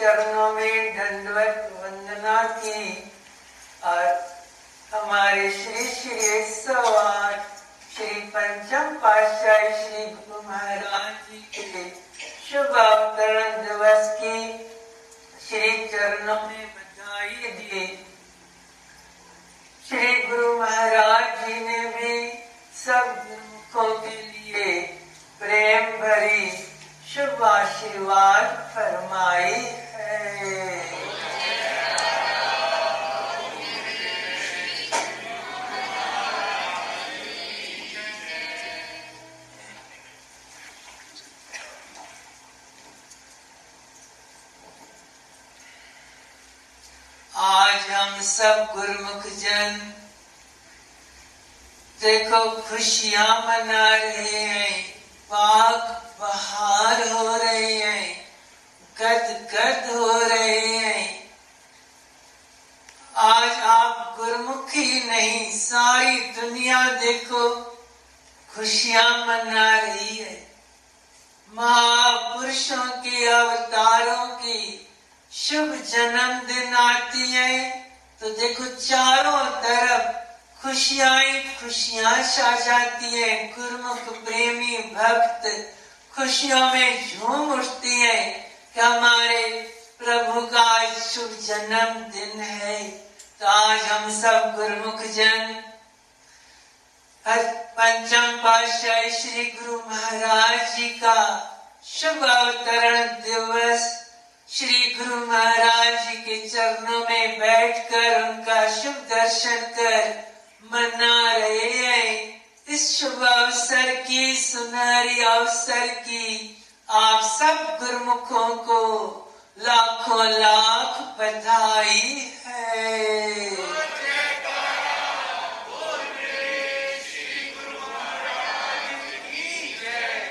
चरणों में दंडवत वंदना की और हमारे श्री श्री एक सौ आठ श्री पंचम पातशाही श्री गुरु महाराज जी के शुभ अवतरण दिवस की श्री चरणों में बधाई दी। श्री गुरु महाराज जी ने भी सब गुरुमुखों के लिए प्रेम भरी शुभ आशीर्वाद फरमाई है। आज हम सब गुरमुख जन, देखो खुशियाँ मना रहे हैं पाक बहार हो रहे हैं गद गद हो रहे हैं आज आप गुरुमुखी नहीं सारी दुनिया देखो खुशियाँ मना रही है। महापुरुषों के अवतारों की शुभ जन्मदिन आती है। तो देखो, चारों तरफ़ खुशियाँ खुशियाँ छा जाती है। गुरुमुख, प्रेमी, भक्त खुशियों में झूम उठती है कि हमारे प्रभु का आज शुभ जन्मदिन है। तो आज हम सब गुरमुख जन पंचम पातशाह श्री गुरु महाराज जी का शुभ अवतरण दिवस। श्री गुरु महाराज जी के चरणों में बैठकर उनका शुभ दर्शन कर मना रहे हैं। इस शुभ अवसर की, सुनहरी अवसर की आप सब गुरुमुखों को लाखों लाख बधाई है।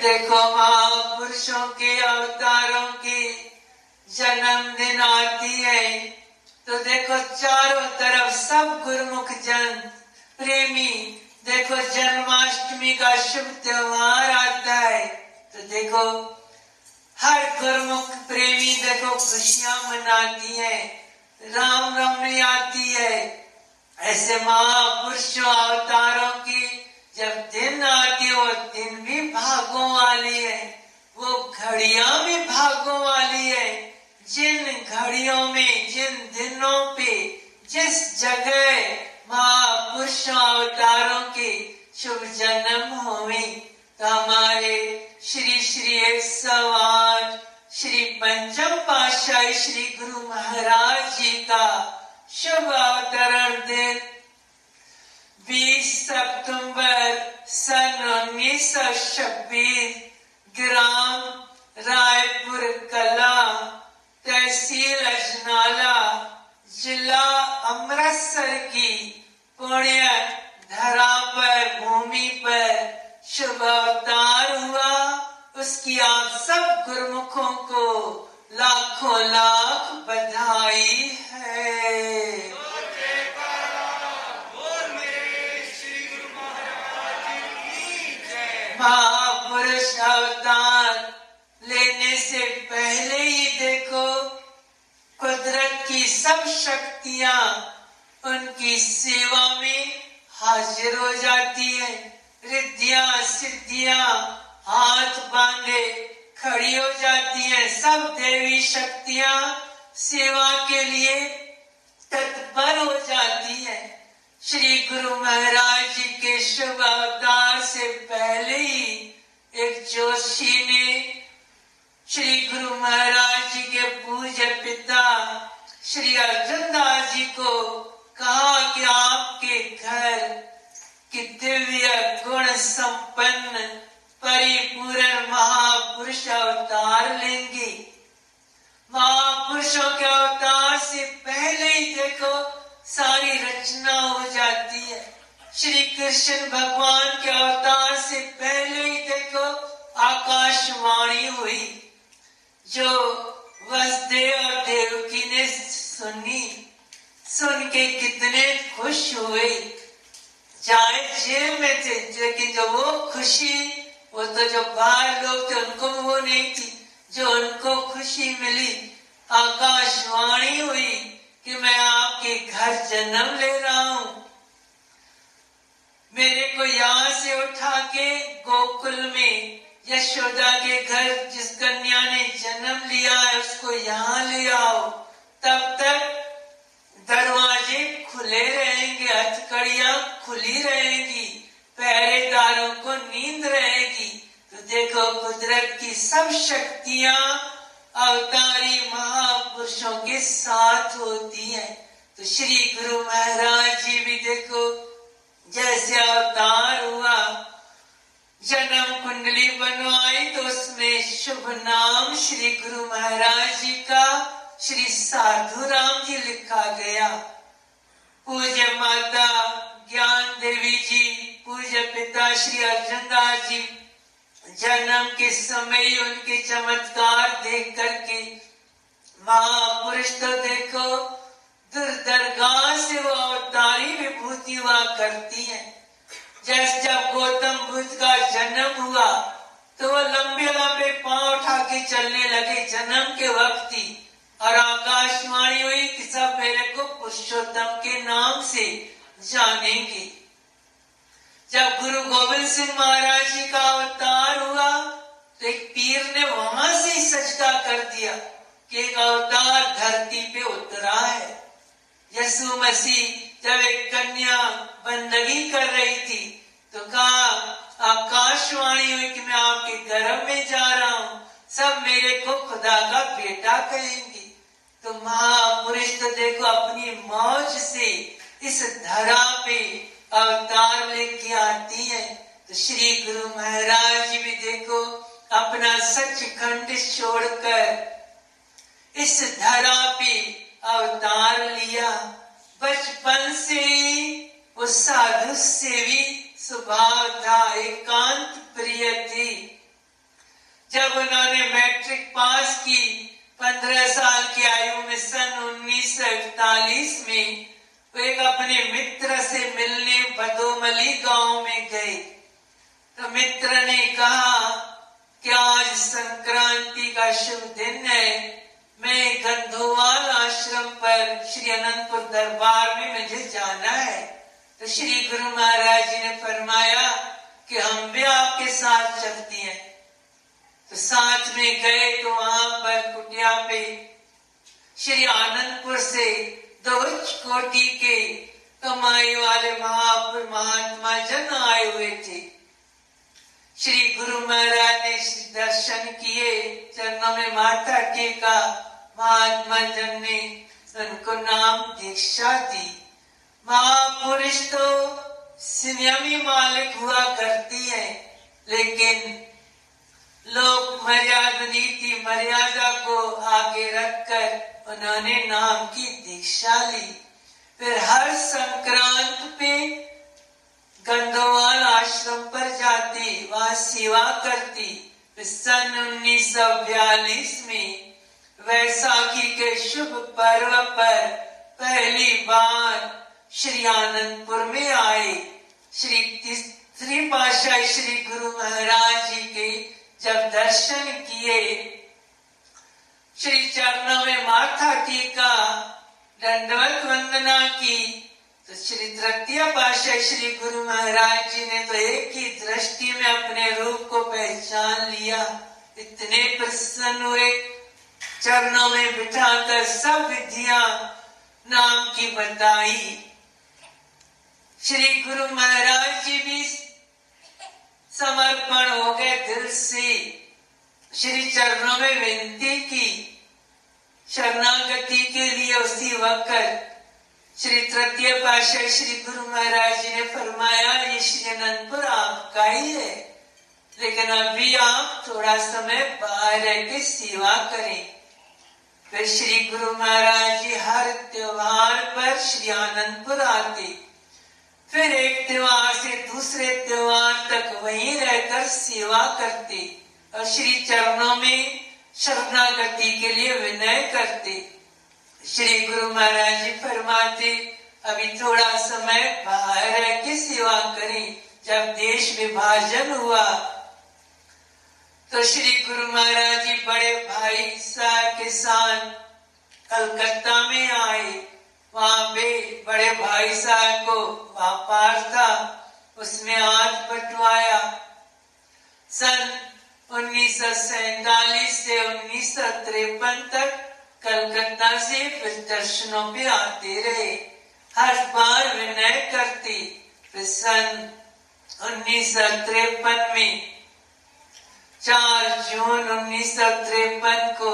देखो महापुरुषों के अवतारों की। जन्मदिन आती है तो देखो चारों तरफ़ सब गुरुमुख जन। प्रेमी, देखो जन्माष्टमी का शुभ त्योहार आता है तो देखो हर गुरुमुख प्रेमी देखो खुशियाँ मनाती है, राम रमनी आती है। ऐसे महापुरुषों, अवतारों की जब दिन आती वो दिन भी भागों वाली है। वो घड़िया भी भागों वाली है। जिन घड़ियों में, जिन दिनों पे, जिस जगह महापुरुषों अवतारों के शुभ जन्म हुए तो हमारे श्री श्री एक सौ आठ श्री पंचम पातशाही श्री गुरु महाराज जी का शुभ अवतरण दिन 20 सितंबर सन उन्नीस सौ छब्बीस, ग्राम रायपुर, कला, तहसील अजनाला, जिला अमृतसर की पुण्य धरा पर, भूमि पर शुभ अवतार हुआ। उसकी आप सब गुरुमुखों को लाखों लाख बधाई है। महापुरुष अवतार लेने से पहले ही देखो, कुदरत की सब शक्तियाँ उनकी सेवा में हाजिर हो जाती है। रिद्धियाँ, सिद्धियाँ, हाथ बांधे खड़ी हो जाती है। सब देवी शक्तियाँ सेवा के लिए तत्पर हो जाती है। श्री गुरु महाराज जी के शुभ अवतार से पहले ही एक जोशी ने श्री गुरु महाराज जी के पूज्य पिता श्री अर्जुन दास जी को कहा कि आपके घर की दिव्य गुण संपन्न, परिपूर्ण महापुरुष अवतार लेंगे। महापुरुषों के अवतार से पहले ही देखो सारी रचना हो जाती है। श्री कृष्ण भगवान के अवतार से पहले ही देखो, आकाशवाणी हुई। जो वसुदेव और देवकी ने सुनी, सुन के कितने खुश हुए। चाहे जेल में थे, लेकिन जो वो खुशी, वो तो जो बाहर लोग थे, उनको वो नहीं थी। जो उनको खुशी मिली आकाशवाणी हुई कि मैं आपके घर जन्म ले रहा हूँ। मेरे को यहाँ से उठा के गोकुल में यशोदा के घर जिस कन्या ने जन्म लिया है, उसको यहाँ ले आओ। तब तक दरवाजे खुले रहेंगे हथकड़िया खुली रहेगी पहरेदारों को नींद रहेगी। तो देखो कुदरत की सब शक्तियाँ अवतारी महापुरुषों के साथ होती हैं। तो श्री गुरु महाराज जी भी देखो, जैसे अवतार हुआ, जन्म कुंडली बनवाई तो उसमें शुभ नाम श्री गुरु महाराज जी का, श्री साधु राम जी लिखा गया। पूज्य माता ज्ञान देवी जी, पूज्य पिता श्री अर्जुन दास जी, जन्म के समय उनके चमत्कार देख करके महापुरुष तो देखो दुर्दरगाह से वो अवतारी विभूति हुआ करती है। जैसे जब गौतम बुद्ध का जन्म हुआ तो वो लंबे लंबे पाँव उठा के चलने लगे जन्म के वक्त ही। और आकाशवाणी हुई कि सब मेरे को पुरुषोत्तम के नाम से जानेंगे। जब गुरु गोविंद सिंह महाराज जी का अवतार हुआ तो एक पीर ने वहाँ से ही सजदा कर दिया कि एक अवतार धरती पे उतरा है। यसु मसीह जब एक कन्या बंदगी कर रही थी तो कहा, आकाशवाणी हुई कि मैं आपके गर्भ में जा रहा हूँ। सब मेरे को खुदा का बेटा कहेंगे। तो महापुरुष तो देखो, अपनी मौज से इस धरा पे अवतार लेके आती है। तो श्री गुरु महाराज भी देखो, अपना सच खंड छोड़कर इस धरा पे अवतार लिया। बचपन से वो साधु सेवी स्वभाव था एकांत प्रिय थी। जब उन्होंने मैट्रिक पास की, पंद्रह साल की आयु में सन उन्नीस सौ अड़तालीस में वो एक अपने मित्र से मिलने बदोमली गाँव में गए। तो मित्र ने कहा कि आज संक्रांति का शुभ दिन है? मैं गंधोवाल आश्रम पर श्री अनंतपुर दरबार में मुझे जाना है। तो श्री गुरु महाराज जी ने फरमाया कि हम भी आपके साथ चलती हैं। तो साथ में गए तो वहाँ पर कुटिया पे श्री आनंदपुर से दो कोटि के कमाई वाले महापुर महात्मा जन आए हुए थे। श्री गुरु महाराज ने दर्शन किए, चरणों में माथा टेका महात्मा जन ने उनको नाम दीक्षा दी महापुरुष तो संयमी मालिक हुआ करती है, लेकिन लोग मर्यादा नीति मर्यादा को आगे रखकर उन्होंने नाम की दीक्षा ली। फिर हर संक्रांत पे गंगवाल आश्रम पर जाती, वहाँ सेवा करती। सन उन्नीस सौ बयालीस में वैसाखी के शुभ पर्व पर पहली बार श्री आनंदपुर में आए। श्री तीसरी पाशाही श्री गुरु महाराज जी के जब दर्शन किए, श्री चरणों में माथा टीका, दंडवत वंदना की तो श्री तृतीय पाशाह श्री गुरु महाराज जी ने तो एक ही दृष्टि में अपने रूप को पहचान लिया। इतने प्रसन्न हुए। चरणों में बिठाकर सब विधिया नाम की बताई। श्री गुरु महाराज जी भी समर्पण हो गए दिल से। श्री चरणों में विनती की। शरणागति के लिए उसी वक्त श्री तृतीय पाशाह श्री गुरु महाराज जी ने फरमाया, ये श्री अनंतपुर आपका ही है। लेकिन अभी आप थोड़ा समय बाहर रह के सेवा करें। फिर श्री गुरु महाराज जी हर त्योहार पर श्री आनंदपुर आते। फिर एक त्योहार से दूसरे त्योहार तक वहीं रहकर सेवा करते और श्री चरणों में शरणागति के लिए विनय करते। श्री गुरु महाराज जी फरमाते, अभी थोड़ा समय बाहर रह के सेवा करें। जब देश विभाजन हुआ तो श्री गुरु महाराज जी बड़े भाई साहब के कलकत्ता में आए। वहाँ पे बड़े भाई साहब को व्यापार था उसमें आज बटवाया। सन उन्नीस सौ सैतालीस से उन्नीस तक कलकत्ता से फिर दर्शनों पे आते रहे। हर बार विनय करती फिर सन उन्नीस में चार जून उन्नीस सौ तिरपन को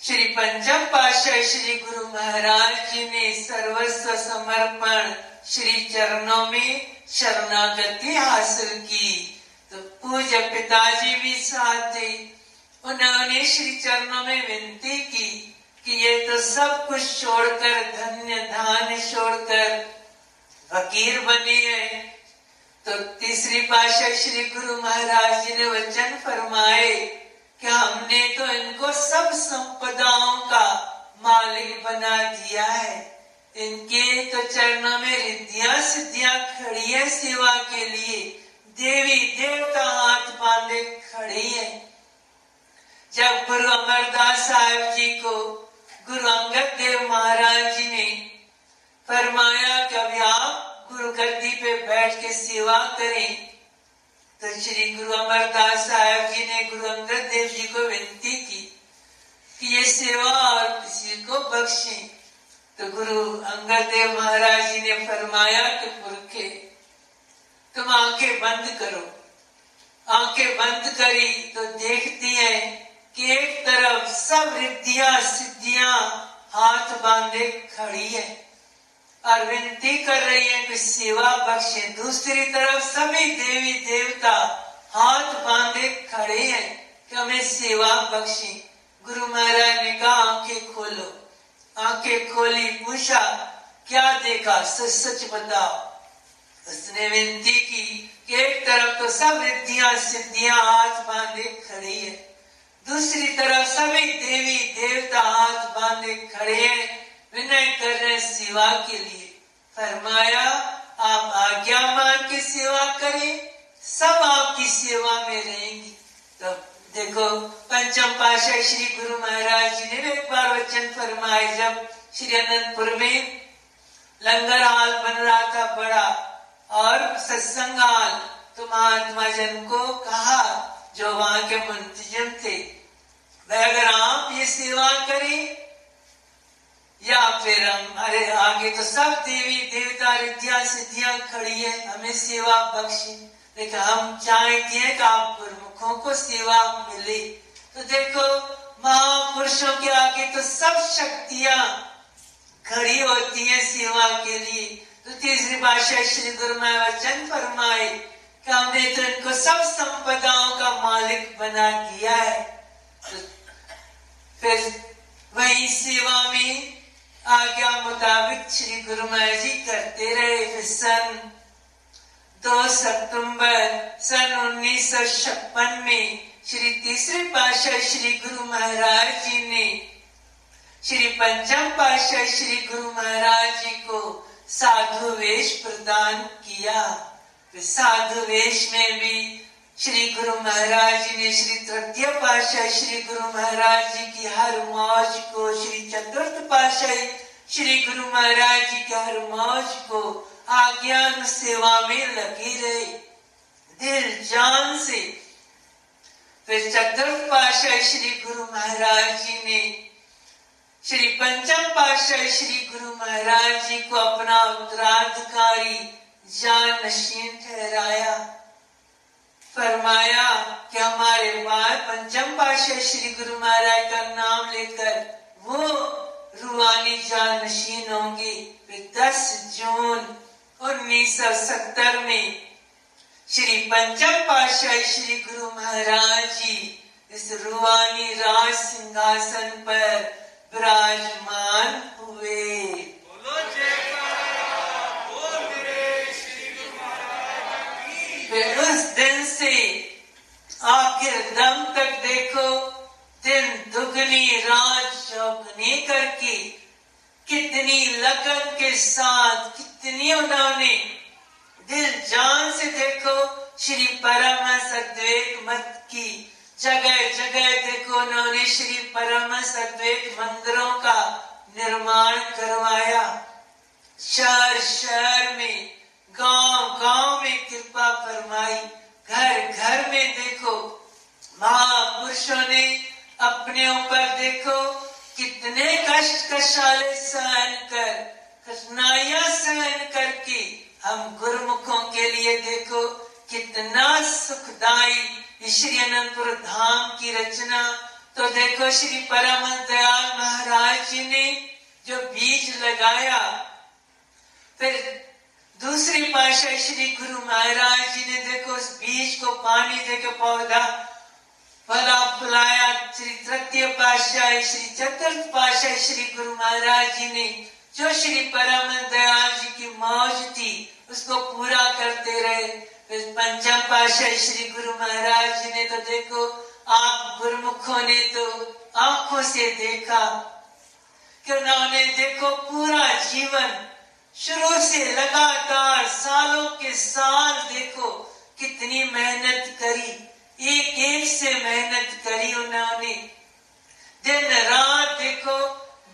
श्री पंचम पाशाह श्री गुरु महाराज जी ने सर्वस्व समर्पण श्री चरणों में शरणागति हासिल की। तो पूज्य पिताजी भी साथ थे। उन्होंने श्री चरणों में विनती की कि ये तो सब कुछ छोड़कर, धन्य धान छोड़कर फकीर बने हैं तो तीसरी पाशा श्री गुरु महाराज जी ने वचन फरमाए कि हमने तो इनको सब संपदाओं का मालिक बना दिया है। इनके तो चरणों में रिद्धियाँ, सिद्धियाँ खड़ी है सेवा के लिए देवी देवता हाथ बांधे खड़ी है। जब गुरु अमरदास साहब जी को गुरु अंगद देव महाराज जी ने फरमाया कि अभी आप गुरु गद्दी पे बैठ के सेवा करें। तो श्री गुरु अमरदास साहब जी ने गुरु अंगद देव जी को विनती की कि ये सेवा और किसी को बख्शे। तो गुरु अंगद देव महाराज जी ने फरमाया कि पुरखे, तुम आँखें बंद करो। आँखें बंद करी तो देखती है कि एक तरफ़ सब रिद्धियाँ, सिद्धियाँ हाथ बांधे खड़ी है। और विनती कर रही है कि सेवा बख्शे। दूसरी तरफ़ सभी देवी देवता हाथ बांधे खड़े हैं कि हमें सेवा बख्शे। गुरु महाराज ने कहा, आँखें खोलो। आँखें खोली, पूछा, क्या देखा? सच सच बताओ। उसने विनती की कि एक तरफ़ तो सब रिद्धियाँ, सिद्धियाँ हाथ बांधे खड़ी है। दूसरी तरफ़ सभी देवी देवता हाथ बांधे खड़े हैं। विनय कर रहे सेवा के लिए। फरमाया, आप आज्ञा मान के सेवा करें, सब आपकी सेवा में रहेंगी। तो देखो, पंचम पाशाह श्री गुरु महाराज जी ने एक बार वचन फरमाए, जब श्री अनंतपुर में लंगर हाल बन रहा था बड़ा, और सत्संग हाल तो महात्मा जन को कहा, जो वहाँ के मंत्री जन थे अगर आप ये सेवा करें या फिर हमारे आगे तो सब देवी देवता रिद्या सिद्धियाँ खड़ी है, हमें सेवा बख्शी। लेकिन हम चाहते हैं कि आप प्रमुखों को सेवा मिले। तो देखो, महापुरुषों के आगे तो सब शक्तियाँ खड़ी होती हैं सेवा के लिए। तो तीसरी भाषा श्री गुरु वचन फरमाए कि हमने तो इनको सब संपदाओं का मालिक बना दिया है। तो फिर वही सेवा में आज्ञा मुताबिक श्री गुरु महाराज जी करते रहे फिर सन दो सितंबर सन उन्नीस सौ छप्पन में श्री तीसरे पाशाह श्री गुरु महाराज जी ने श्री पंचम पाशाह श्री गुरु महाराज जी को साधु वेश प्रदान किया। साधु वेश में भी श्री गुरु महाराज जी ने श्री तृतीय पाशाह श्री गुरु महाराज जी की हर मौज को, श्री चतुर्थ पाशाह श्री गुरु महाराज जी की हर मौज को आज्ञान सेवा में लगी रहे। दिल जान से फिर चतुर्थ पाशाह श्री गुरु महाराज जी ने श्री पंचम पाशाह श्री गुरु महाराज जी को अपना उत्तराधिकारी जान नशीन ठहराया। फरमाया कि हमारे बाद पंचम पाशाह श्री गुरु महाराज का नाम लेकर वो रूहानी जान नशीन होंगे दस जून उन्नीस सौ सत्तर में श्री पंचम पाशाह श्री गुरु महाराज जी इस रूहानी राज सिंहासन पर विराजमान हुए। फिर उस दिन से आखिर दम तक देखो, दिन दुगनी रात चौगनी करके, कितनी लगन के साथ, कितनी उन्होंने दिल जान से देखो, श्री परम अद्वैत मत की जगह जगह देखो उन्होंने श्री परम अद्वैत मंदिरों का निर्माण करवाया। शहर शहर में गाँव गाँव में कृपा फरमाई घर घर में देखो महापुरुषों ने अपने ऊपर देखो, कितने कष्ट कशाले सहन कर, कठिनाइया सहन करके हम गुरुमुखों के लिए देखो, कितना सुखदाई श्री अनंतपुर धाम की रचना। तो देखो श्री परम दयाल महाराज जी ने जो बीज लगाया, फिर दूसरी पाशा श्री गुरु महाराज जी ने देखो उस बीज को पानी देकर पौधा फला फुलाया श्री तृतीय पाशाह श्री चतुर्थ पाशाह श्री गुरु महाराज जी ने जो श्री परम दयाल जी की मौज थी, उसको पूरा करते रहे। पंचम पाशाह श्री गुरु महाराज जी ने तो देखो, आप गुरुमुखों ने तो आँखों से देखा कि उन्होंने देखो पूरा जीवन शुरू से लगातार सालों के साल देखो, कितनी मेहनत करी। एक एक से मेहनत करी उन्होंने। दिन रात देखो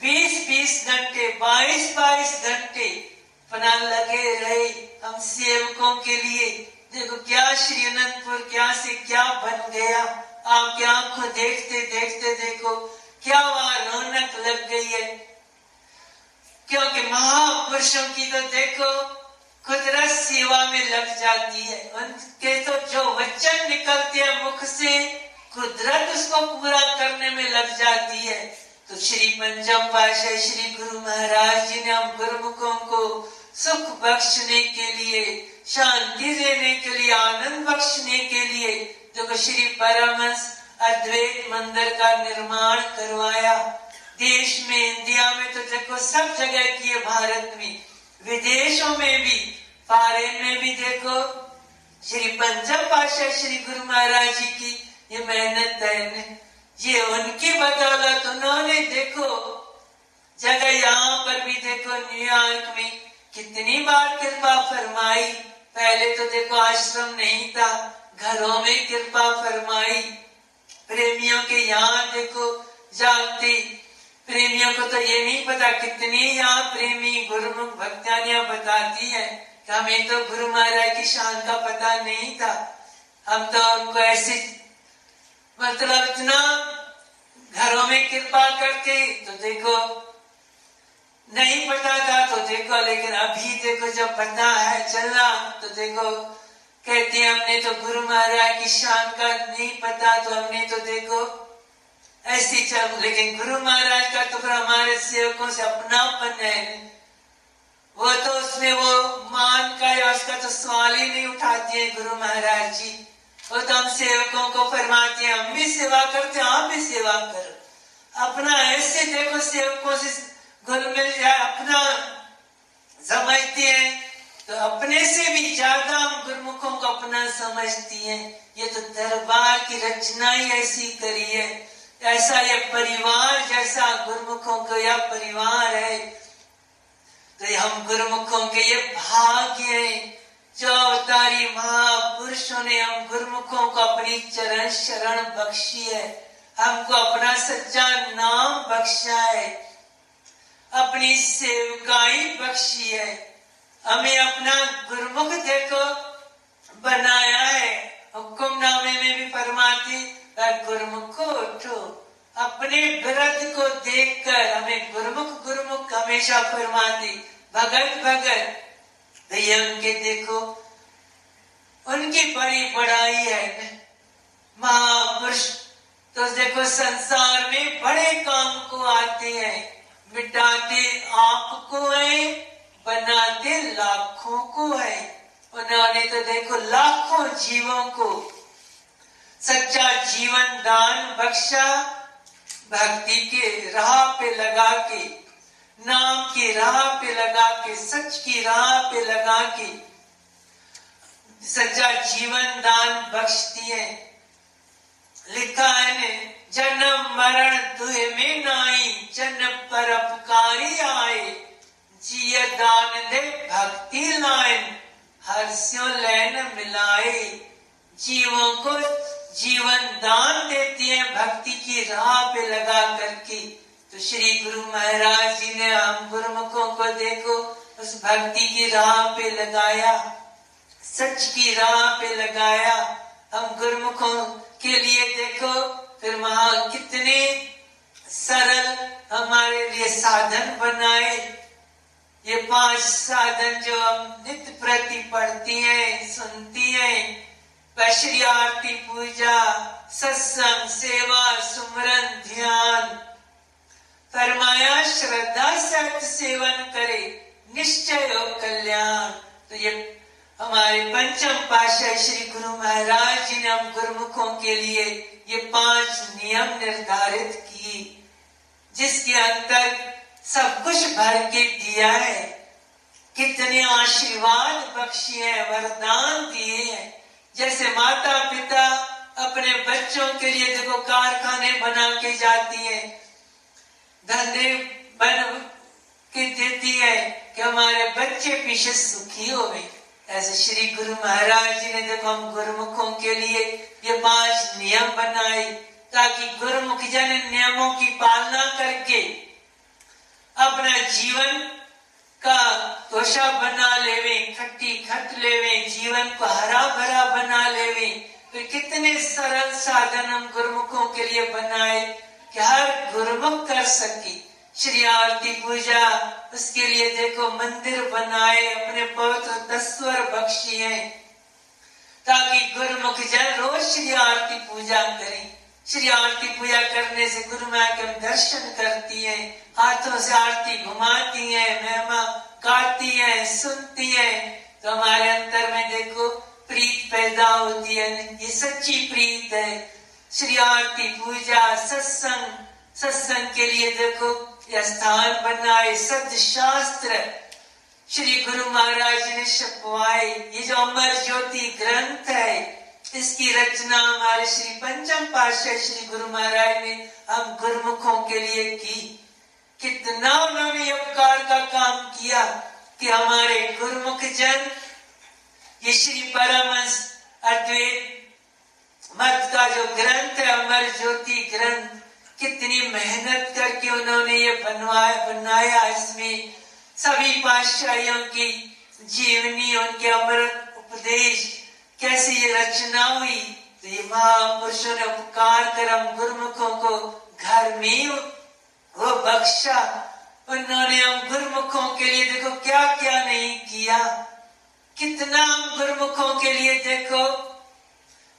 20-20 घंटे 22-22 घंटे अपना लगे रहे हम सेवकों के लिए। देखो क्या श्री अनंतपुर क्या से क्या बन गया। आपकी आँखों देखते देखते देखो, क्या वहाँ रौनक लग गई है। क्योंकि महापुरुषों की तो देखो कुदरत सेवा में लग जाती है। उनके तो जो वचन निकलते हैं मुख से, कुदरत उसको पूरा करने में लग जाती है। तो श्री पंचम पाशाह श्री गुरु महाराज जी ने हम गुरुमुखों को सुख बख्शने के लिए, शांति देने के लिए, आनंद बख्शने के लिए जो श्री परमस अद्वैत मंदिर का निर्माण करवाया। देश में, इंडिया में तो देखो सब जगह की है भारत में। विदेशों में भी फॉरेन में भी देखो। श्री पंचम पाशाह श्री गुरु महाराज जी की ये मेहनत है ये उनकी बदौलत उन्होंने देखो। जगह यहाँ पर भी देखो न्यूयॉर्क में कितनी बार कृपा फरमाई। पहले तो देखो, आश्रम नहीं था, घरों में कृपा फरमाई। प्रेमियों के यहाँ देखो, जागती प्रेमियों को तो ये नहीं पता कितनी यहाँ प्रेमी गुरुमुख भक्तानियाँ बताती है हमें तो गुरु महाराज की शान का पता नहीं था। हम तो उनको ऐसे मतलब इतना घरों में कृपा करते तो देखो, नहीं पता था तो देखो, लेकिन अभी देखो जब पता है चलना तो देखो, कहते हमने तो गुरु महाराज की शान का नहीं पता तो हमने तो देखो ऐसी चल, लेकिन गुरु महाराज का तो फिर हमारे सेवकों से अपनापन है। वो तो उसमें वो मान का या उसका तो सवाल ही नहीं उठाते हैं गुरु महाराज जी। वो तो हम सेवकों को फरमाते हैं, हम भी सेवा करते हैं, आप भी सेवा करो। अपना ऐसे देखो सेवकों से गुरु मिल जाए, अपना समझते हैं तो अपने से भी ज़्यादा हम गुरुमुखों को अपना समझती हैं। ये तो दरबार की रचना ही ऐसी करी है। ऐसा ये परिवार, जैसा गुरुमुखों का यह परिवार है तो हम गुरुमुखों के ये भाग्य है। जो अवतारी महापुरुषों ने हम गुरुमुखों को अपनी चरण शरण बख्शी है, हमको अपना सच्चा नाम बख्शा है, अपनी सेवकाई बख्शी है, हमें अपना गुरुमुख देखो, बनाया है। हुक्मनामे में भी फरमाती गुरुमुख को उठो अपने व्रत को देखकर हमें गुरुमुख गुरुमुख हमेशा फरमाती, भगत भगत, भैया उनके देखो, उनकी बड़ी बड़ाई है। महापुरुष तो देखो संसार में बड़े काम को आते हैं। मिटाते आपको है, बनाते लाखों को है। उन्होंने तो देखो लाखों जीवों को सच्चा जीवन दान बख्शा, भक्ति के राह पे लगा के, नाम की राह पे लगा के, सच की राह पे लगा के, सच्चा जीवन दान बख्शती है। लिखा है ने, जन्म मरण दुहे में नाई जन पर अपकारी आए, जिय दान दे, भक्ति लाइन हर्ष्यो लैन मिलाए, जीवों को जीवन दान देती है, भक्ति की राह पे लगा करके। तो श्री गुरु महाराज जी ने हम गुरुमुखों को देखो, उस भक्ति की राह पे लगाया, सच की राह पे लगाया। हम गुरुमुखों के लिए देखो, फिर वहाँ कितने सरल हमारे लिए साधन बनाए। ये पाँच साधन जो हम नित्य प्रति पढ़ती हैं, सुनती हैं श्री आरती पूजा, सत्संग, सेवा, सुमरन, ध्यान। फरमाया, श्रद्धा सत्य सेवन करे, निश्चय हो कल्याण। तो ये हमारे पंचम पाशाह श्री गुरु महाराज जी ने हम गुरुमुखों के लिए ये पाँच नियम निर्धारित की जिसके अंतर सब कुछ भर के दिया है। कितने आशीर्वाद बख्शिए वरदान दिए हैं। जैसे माता पिता अपने बच्चों के लिए देखो कारखाने बना के जाती है। धंधे बन के देती है कि हमारे बच्चे पीछे सुखी हो गए। ऐसे श्री गुरु महाराज जी ने देखो हम गुरुमुखों के लिए ये पाँच नियम बनाए, ताकि गुरुमुख जन नियमों की पालना करके अपना जीवन का तोशा बना लेवे, खट्टी खट लेवे, जीवन को हरा भरा बना लेवे। तो कितने सरल साधन हम गुरुमुखों के लिए बनाए, कि हर गुरुमुख कर सके। श्री आरती पूजा, उसके लिए देखो मंदिर बनाए, अपने पवित्र दस्वर है ताकि गुरुमुख जन रोज श्री आरती पूजा करें। श्री आरती पूजा करने से गुरु माँ के दर्शन करती है, हाथों से आरती घुमाती है, महिमा गाती है, सुनती है। तो हमारे अंदर में देखो, प्रीत पैदा होती है, ये सच्ची प्रीत है। श्री आरती पूजा, सत्संग सत्संग के लिए देखो स्थान बनाए सद शास्त्र श्री गुरु महाराज ने छपवाए ये जो अमर ज्योति ग्रंथ है इसकी रचना हमारे श्री पंचम पाशाह श्री गुरु महाराज ने हम गुरुमुखों के लिए की। कितना उन्होंने उपकार का काम किया कि हमारे गुरुमुख जन, ये श्री परमस अद्वैत मत का जो ग्रंथ है अमर ज्योति ग्रंथ, कितनी मेहनत करके उन्होंने ये बनवाया बनाया इसमें। सभी पातशाहियों की, जीवनी, उनके अमर उपदेश कैसे ये रचना हुई? तो ये महापुरुषों ने उपकार कर हम गुरुमुखों को, घर में वो बख्शा। उन्होंने हम गुरुमुखों के लिए देखो क्या क्या नहीं किया। कितना हम गुरुमुखों के लिए देखो।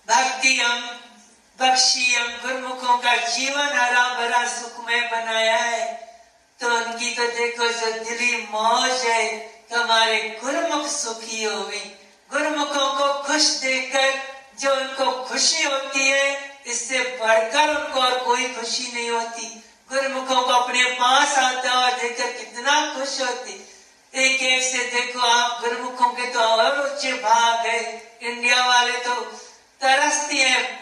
भक्ति हम बख्शी हम गुरुमुखों का जीवन हरा भरा सुखमय बनाया है। तो उनकी तो देखो जो दिली मौज है तो हमारे गुरुमुख सुखी हो गई गुरुमुखों को खुश देखकर जो उनको खुशी होती है, इससे बढ़कर उनको और कोई खुशी नहीं होती। गुरुमुखों को अपने पास आता और देखकर कितना खुश होती। एक एक से देखो आप, गुरुमुखों के तो और ऊँचे भाग है। इंडिया वाले तो तरसती है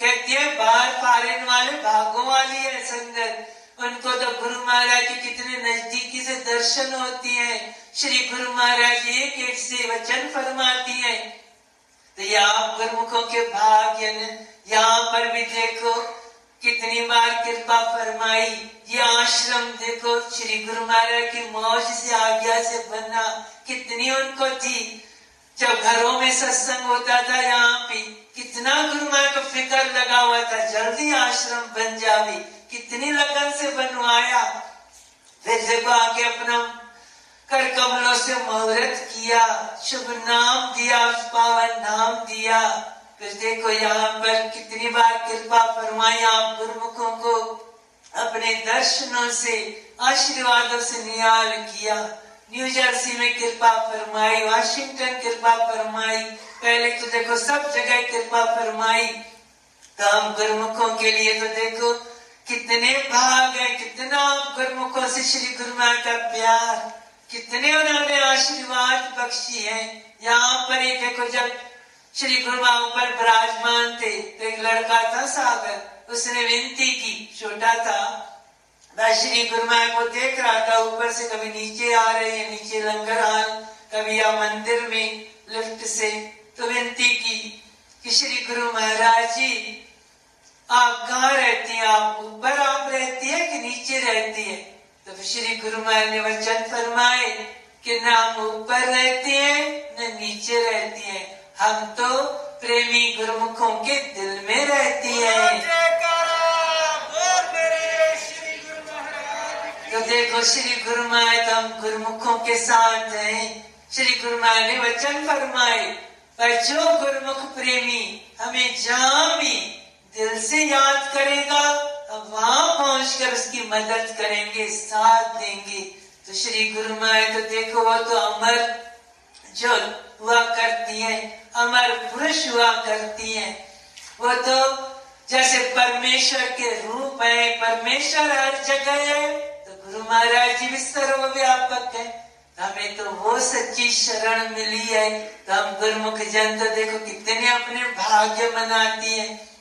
कहती है, बाहर फॉरेन वाले, भागों वाली है, संगत। उनको तो गुरु महाराज की कितने नजदीकी से दर्शन होती है। श्री गुरु महाराज एक एक से वचन फरमाती है। तो ये आप गुरुमुखों के भाग्य यहाँ पर भी देखो, कितनी बार कृपा फरमाई। ये आश्रम देखो, श्री गुरु महाराज की मौज से, आज्ञा से बना कितनी उनको थी। जब घरों में सत्संग होता था, यहाँ पे फ़िक्र लगा हुआ था। जल्दी आश्रम बन जावे। कितनी लगन से बनवाया। फिर देखो आगे अपना कर कमलों से मुहूर्त किया। शुभ नाम दिया उस पावन नाम दिया। फिर देखो यहाँ पर कितनी बार कृपा फरमाई आप गुरुमुखों को। अपने दर्शनों से, आशीर्वादों से नियाल किया। न्यू जर्सी में कृपा फरमाई, वाशिंगटन कृपा फरमाई। पहले तो देखो सब जगह कृपा फरमाई। हम गुरुमुखों के लिए तो देखो, कितने भाग है, कितना गुरुमुखों से श्री गुरु का प्यार, कितने उन्होंने आशीर्वाद बख्शी है। यहाँ पर ही देखो, जब श्री गुरु माँ ऊपर विराजमान थे तो एक लड़का था सागर, उसने विनती की, छोटा था। मैं श्री गुरु गुरुमा को देख रहा था, ऊपर से कभी नीचे आ रहे हैं, नीचे लंगर हाल, कभी या मंदिर में, लिफ्ट से तो विनती की कि श्री गुरु महाराज जी आप कहाँ रहती हैं? आप ऊपर आप रहती है कि नीचे रहती है? तो श्री गुरु महाराज ने वचन फरमाए कि ना हम ऊपर रहते हैं न नीचे रहती हैं। हम तो प्रेमी गुरुमुखों के दिल में रहती है। तो देखो श्री गुरु माए तो हम गुरुमुखों के साथ हैं। श्री गुरु माए ने वचन फरमाए पर जो गुरुमुख प्रेमी हमें जहाँ भी दिल से याद करेगा वहाँ पहुंचकर उसकी मदद करेंगे, साथ देंगे। तो श्री गुरु माए तो देखो वो तो अमर जो हुआ करती है, अमर पुरुष हुआ करती है। वो तो जैसे परमेश्वर के रूप है, परमेश्वर हर जगह है। तो गुरु महाराज जी भी सर्वव्यापक है। हमें तो वो सच्ची शरण मिली है। तो हम गुरुमुख जन तो देखो कितने अपने भाग्य मनाती है।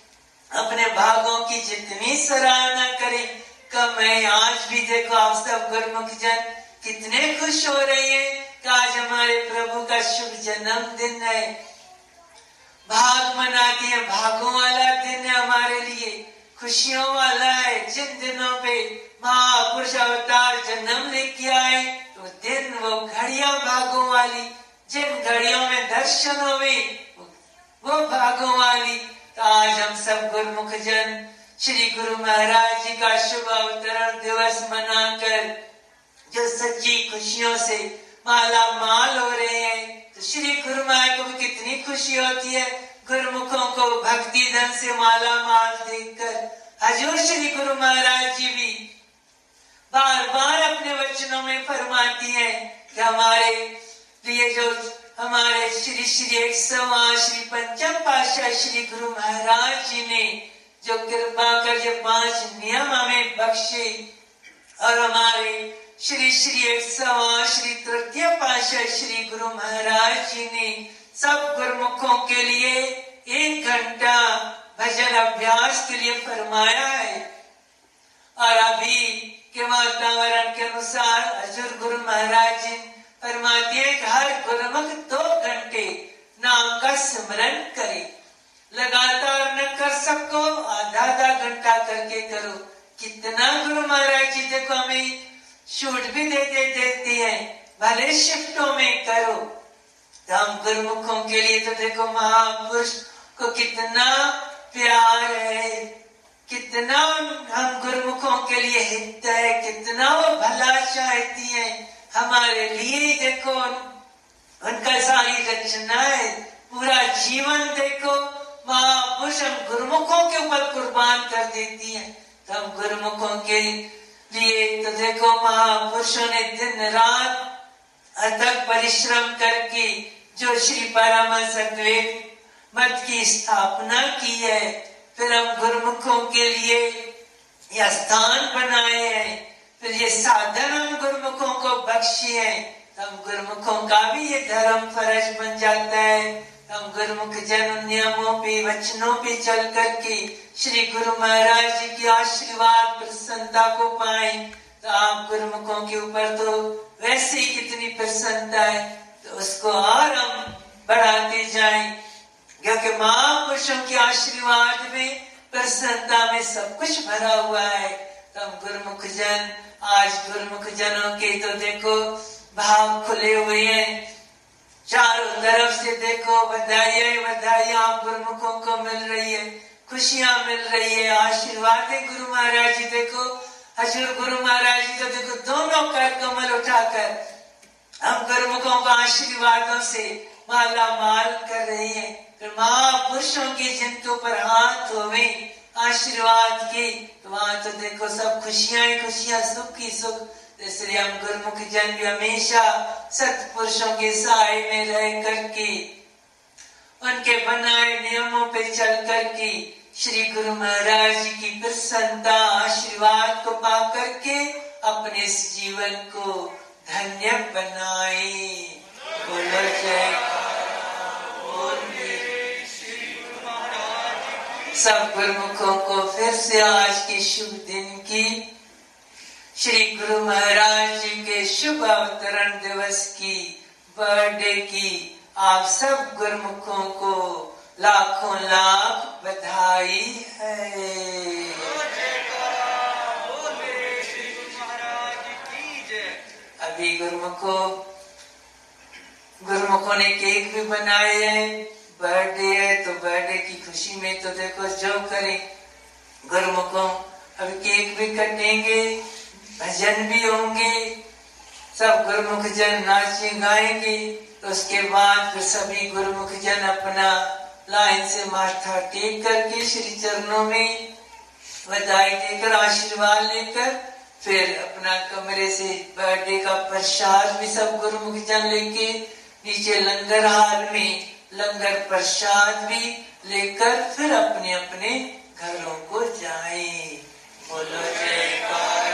अपने भागों की जितनी सराहना करें, कब मैं आज भी देखो आप सब गुरुमुख जन, कितने खुश हो रहे हैं कि आज हमारे प्रभु का शुभ जन्मदिन है। भाग मनाती है, भागों वाला दिन है हमारे लिए, खुशियों वाला है। जिन दिनों पे महापुरुष अवतार जन्म लेके आए तो दिन वो घड़िया भागों वाली, जिन घड़ियों में दर्शन हुए वो भागों वाली आज हम सब गुरुमुख जन श्री गुरु महाराज जी का शुभ अवतरण दिवस मनाकर जो सच्ची खुशियों से माला माल हो रहे हैं तो श्री गुरु महाराज को भी कितनी खुशी होती है, गुरुमुखों को भक्ति धन से माला माल देखकर हजूर श्री गुरु महाराज जी भी बार बार अपने वचनों में फरमाती है कि हमारे लिए जो हमारे श्री श्री एक सवा श्री पंचम पाशाह श्री गुरु महाराज जी ने जो कृपा कर जो पाँच नियम हमें बख्शे और हमारे श्री श्री एक सवा श्री तृतीय पाशाह श्री गुरु महाराज जी ने सब गुरुमुखों के लिए एक घंटा भजन अभ्यास के लिए फरमाया है। और अभी के वातावरण के अनुसार हजूर गुरु महाराज जी फरमाते हर गुरुमुख दो घंटे नाम का स्मरण करे। लगातार न कर सको, आधा आधा घंटा करके करो। कितना गुरु महाराज जी, देखो हमें छूट भी दे दे, देती है। भले शिफ्टों में करो। तो हम गुरुमुखों के लिए तो देखो महापुरुष को कितना प्यार है। कितना हम गुरुमुखों के लिए हित है। कितना वो भला चाहती है। हमारे लिए देखो, उनका सारी रचना है। पूरा जीवन देखो। कुर्बान कर देती है। तब हम गुरुमुखों के लिए तो देखो महापुरुषों ने दिन रात अथक परिश्रम करके जो श्री परमहंस मत की स्थापना की है, फिर हम गुरुमुखों के लिए यह स्थान बनाए हैं। फिर ये साधन हम गुरुमुखों को बख्शे है। तब गुरुमुखों का भी ये धर्म फ़र्ज़ बन जाता है। हम गुरुमुख जन नियमों पे, वचनों पे चल करके श्री गुरु महाराज जी की आशीर्वाद प्रसन्नता को पाए। तो आप गुरुमुखों के ऊपर तो वैसे ही कितनी प्रसन्नता है तो उसको और हम बढ़ाते जाएँ। क्योंकि महापुरुषों के आशीर्वाद में, प्रसन्नता में सब कुछ भरा हुआ है। तो हम गुरुमुख जन, आज गुरुमुख जनों के तो देखो, भाव खुले हुए हैं। चारों तरफ़ से देखो बधाई बधाई आप गुरुमुखों को मिल रही है, खुशियाँ मिल रही है, आशीर्वाद है गुरु महाराज जी, देखो, हजूर गुरु महाराज जी तो देखो, दोनों कर कमल उठाकर हम गुरुमुखों को आशीर्वादों से माला माल कर रहे हैं। फिर महापुरुषों के जिनको पर हाथ होवे आशीर्वाद की तो वहाँ तो देखो, सब खुशियाँ ही खुशियाँ, सुख ही सुख। इसलिए हम गुरुमुख जन भी हमेशा सत्पुरुषों के साय में रह करके, उनके बनाए नियमों पे चल करके, श्री गुरु महाराज की प्रसन्नता आशीर्वाद को पा करके अपने इस जीवन को धन्य बनाए। बोलो जय। सब गुरुमुखों को फिर से आज के शुभ दिन की श्री गुरु महाराज जी के शुभ अवतरण दिवस की, बर्थडे की, आप सब गुरुमुखों को लाखों लाख बधाई है। अभी गुरुमुखों गुरुमुखों ने केक भी बनाए हैं। बर्थडे है तो बर्थडे की खुशी में तो देखो, जो करें। गुरुमुखों अभी केक भी कटेंगे। भजन भी होंगे, सब गुरुमुख जन नाचे, गाएँगे। तो उसके बाद फिर सभी गुरुमुख जन अपना लाइन से माथा टेक करके श्री चरणों में बधाई देकर, आशीर्वाद लेकर फिर अपना कमरे से बर्थडे का प्रसाद भी सब गुरुमुख जन लेके नीचे लंगर हाल में लंगर प्रसाद भी लेकर फिर अपने अपने घरों को जाए। बोलो जयकारा